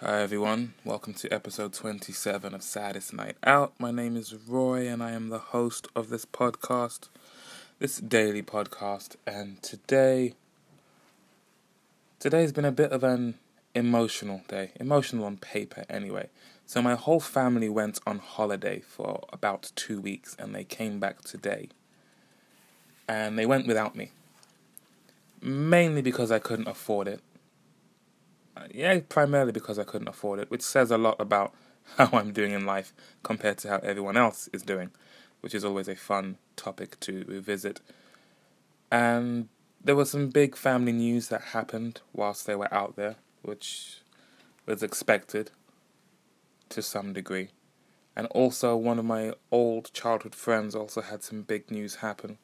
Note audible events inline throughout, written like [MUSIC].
Hi everyone, welcome to episode 27 of Saddest Night Out. My name is Roy and I am the host of this podcast, this daily podcast, and today today's been a bit of an emotional day, emotional on paper anyway. So my whole family went on holiday for about 2 weeks and they came back today. And they went without me. Mainly because I couldn't afford it yeah, primarily because I couldn't afford it, which says a lot about [LAUGHS] how I'm doing in life compared to how everyone else is doing, which is always a fun topic to revisit. And there was some big family news that happened whilst they were out there, which was expected to some degree. And also, one of my old childhood friends also had some big news happen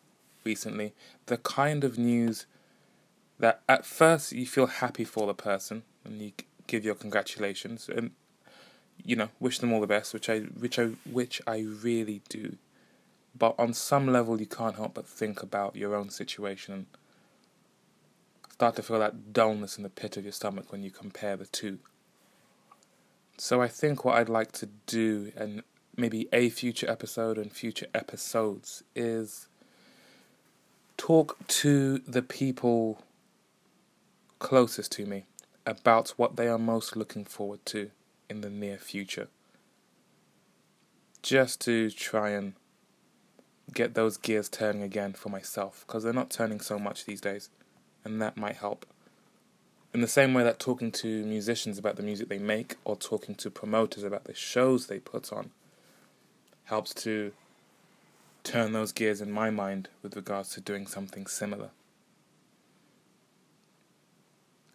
recently. The kind of news that at first you feel happy for the person, and you give your congratulations and you know wish them all the best, which I which I which I really do. But on some level, you can't help but think about your own situation and start to feel that dullness in the pit of your stomach when you compare the two. So I think what I'd like to do, and maybe a future episode and future episodes, is talk to the people closest to me about what they are most looking forward to in the near future. Just to try and get those gears turning again for myself, because they're not turning so much these days, and that might help. In the same way that talking to musicians about the music they make, or talking to promoters about the shows they put on, helps to turn those gears in my mind with regards to doing something similar.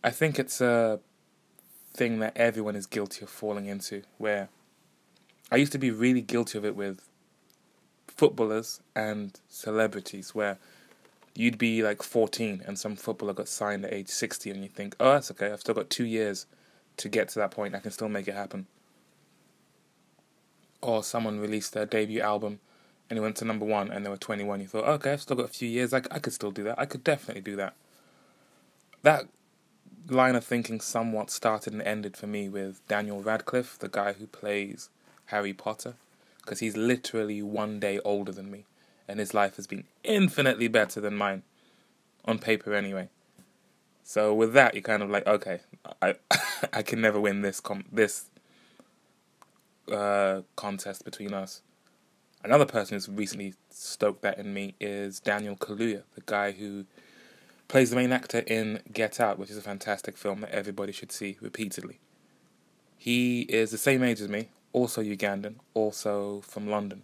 I think it's a thing that everyone is guilty of falling into. Where I used to be really guilty of it with footballers and celebrities, where you'd be like 14 and some footballer got signed at age 60, and you think, oh, that's okay, I've still got two years to get to that point, I can still make it happen. Or someone released their debut album and it went to number one and they were 21, you thought, oh, okay, I've still got a few years, I, I could still do that, I could definitely do that. That line of thinking somewhat started and ended for me with Daniel Radcliffe, the guy who plays Harry Potter, because he's literally one day older than me, and his life has been infinitely better than mine, on paper anyway. So with that, you're kind of like, okay, I [LAUGHS] I can never win this com- this uh, contest between us. Another person who's recently stoked that in me is Daniel Kaluuya, the guy who plays the main actor in Get Out, which is a fantastic film that everybody should see repeatedly. He is the same age as me, also Ugandan, also from London,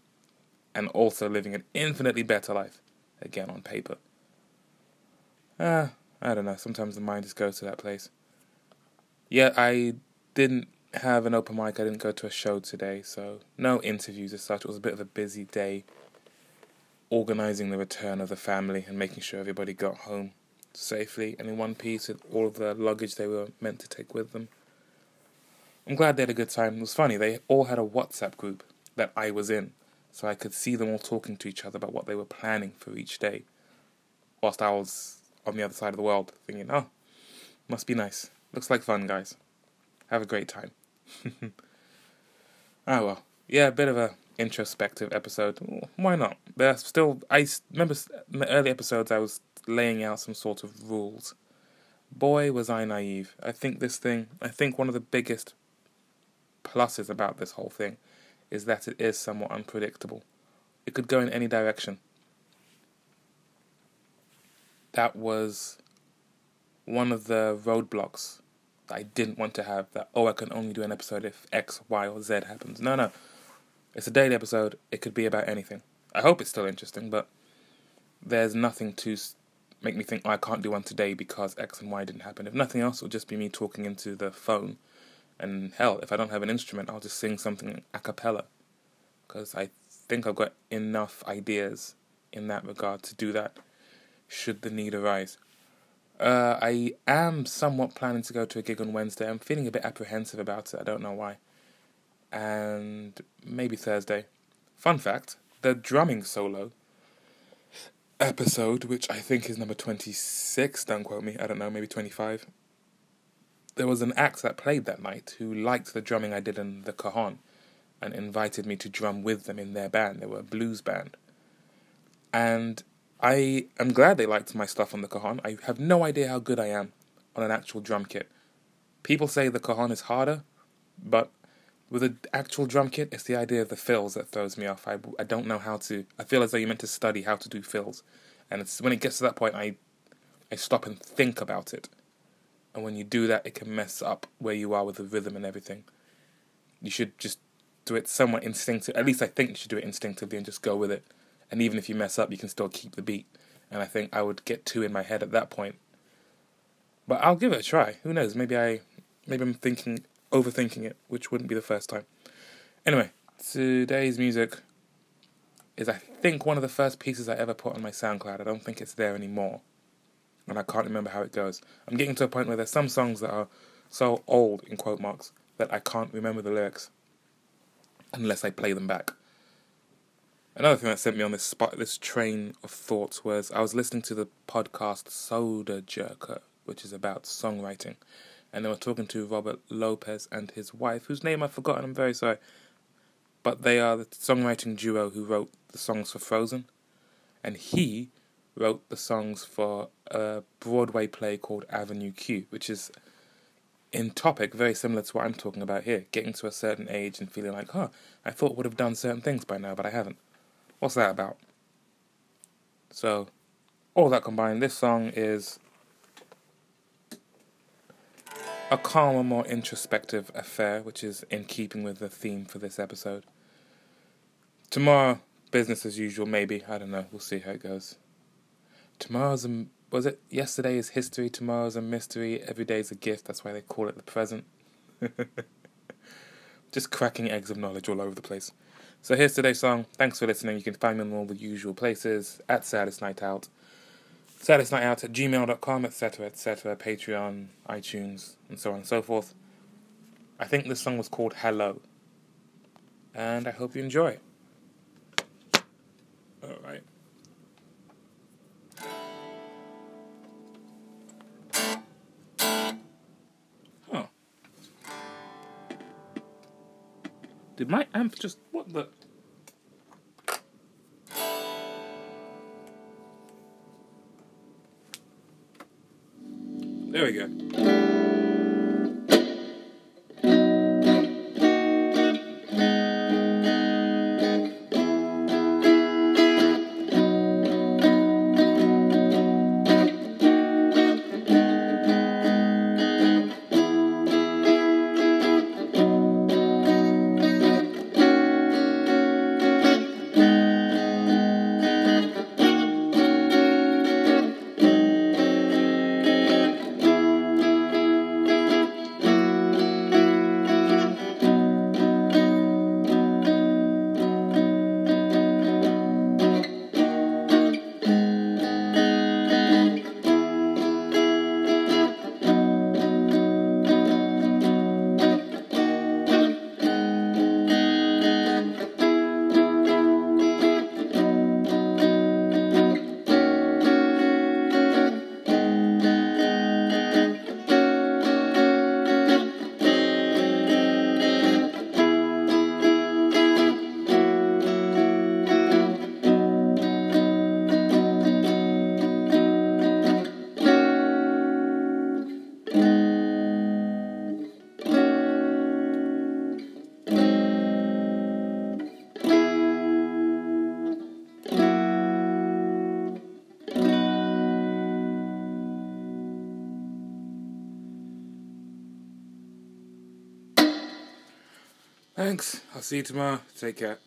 and also living an infinitely better life, again on paper. Ah, I don't know, sometimes the mind just goes to that place. Yeah, I didn't have an open mic, I didn't go to a show today, so no interviews as such. It was a bit of a busy day organizing the return of the family and making sure everybody got home safely and in one piece with all of the luggage they were meant to take with them. I'm glad they had a good time. It was funny, they all had a WhatsApp group that I was in, so I could see them all talking to each other about what they were planning for each day, whilst I was on the other side of the world thinking, oh, must be nice. Looks like fun, guys. Have a great time. oh [LAUGHS] well. Yeah, a bit of a introspective episode. Why not? There's still, I remember in the early episodes I was laying out some sort of rules. Boy, was I naive. I think this thing, I think one of the biggest pluses about this whole thing is that it is somewhat unpredictable. It could go in any direction. That was one of the roadblocks that I didn't want to have. That, oh, I can only do an episode if X, Y, or Z happens. No, no. It's a daily episode. It could be about anything. I hope it's still interesting, but there's nothing to make me think oh, I can't do one today because X and Y didn't happen. If nothing else, it'll just be me talking into the phone. And hell, if I don't have an instrument, I'll just sing something a cappella. Because I think I've got enough ideas in that regard to do that, should the need arise. Uh, I am somewhat planning to go to a gig on Wednesday. I'm feeling a bit apprehensive about it. I don't know why. And maybe Thursday. Fun fact the drumming solo episode, which I think is number 26, don't quote me, I don't know, maybe 25. there was an act that played that night who liked the drumming I did in the Cajon and invited me to drum with them in their band. They were a blues band. And I am glad they liked my stuff on the Cajon. I have no idea how good I am on an actual drum kit. People say the Cajon is harder, but with an actual drum kit, it's the idea of the fills that throws me off. I, I don't know how to. I feel as though you're meant to study how to do fills, and it's when it gets to that point, I I stop and think about it. And when you do that, it can mess up where you are with the rhythm and everything. You should just do it somewhat instinctive. At least I think you should do it instinctively and just go with it. And even if you mess up, you can still keep the beat. And I think I would get too in my head at that point. But I'll give it a try. Who knows? Maybe I, maybe I'm thinking, overthinking it, which wouldn't be the first time. Anyway, today's music is I think one of the first pieces I ever put on my SoundCloud. I don't think it's there anymore and I can't remember how it goes. I'm getting to a point where there's some songs that are so old in quote marks that I can't remember the lyrics unless I play them back. Another thing that sent me on this spot, this train of thoughts was I was listening to the podcast Sodajerker, which is about songwriting, and they were talking to Robert Lopez and his wife, whose name I've forgotten. I'm very sorry, but they are the songwriting duo who wrote the songs for Frozen, and he wrote the songs for a Broadway play called Avenue Q, which is in topic very similar to what I'm talking about here. Getting to a certain age and feeling like, huh, I thought would have done certain things by now, but I haven't. What's that about? So, all that combined, this song is a calmer, more introspective affair, which is in keeping with the theme for this episode. Tomorrow, business as usual, maybe. I don't know. We'll see how it goes. Tomorrow's a was it yesterday is history, tomorrow's a mystery, every day is a gift. That's why they call it the present. [LAUGHS] Just cracking eggs of knowledge all over the place. So here's today's song. Thanks for listening. You can find me in all the usual places at Saddest Night Out. Saddest Night Out at gmail.com, etc., etc., Patreon, iTunes, and so on and so forth. I think this song was called Hello. And I hope you enjoy. It. Alright. Huh. Did my amp just. What the. There we go. Thanks. I'll see you tomorrow. Take care.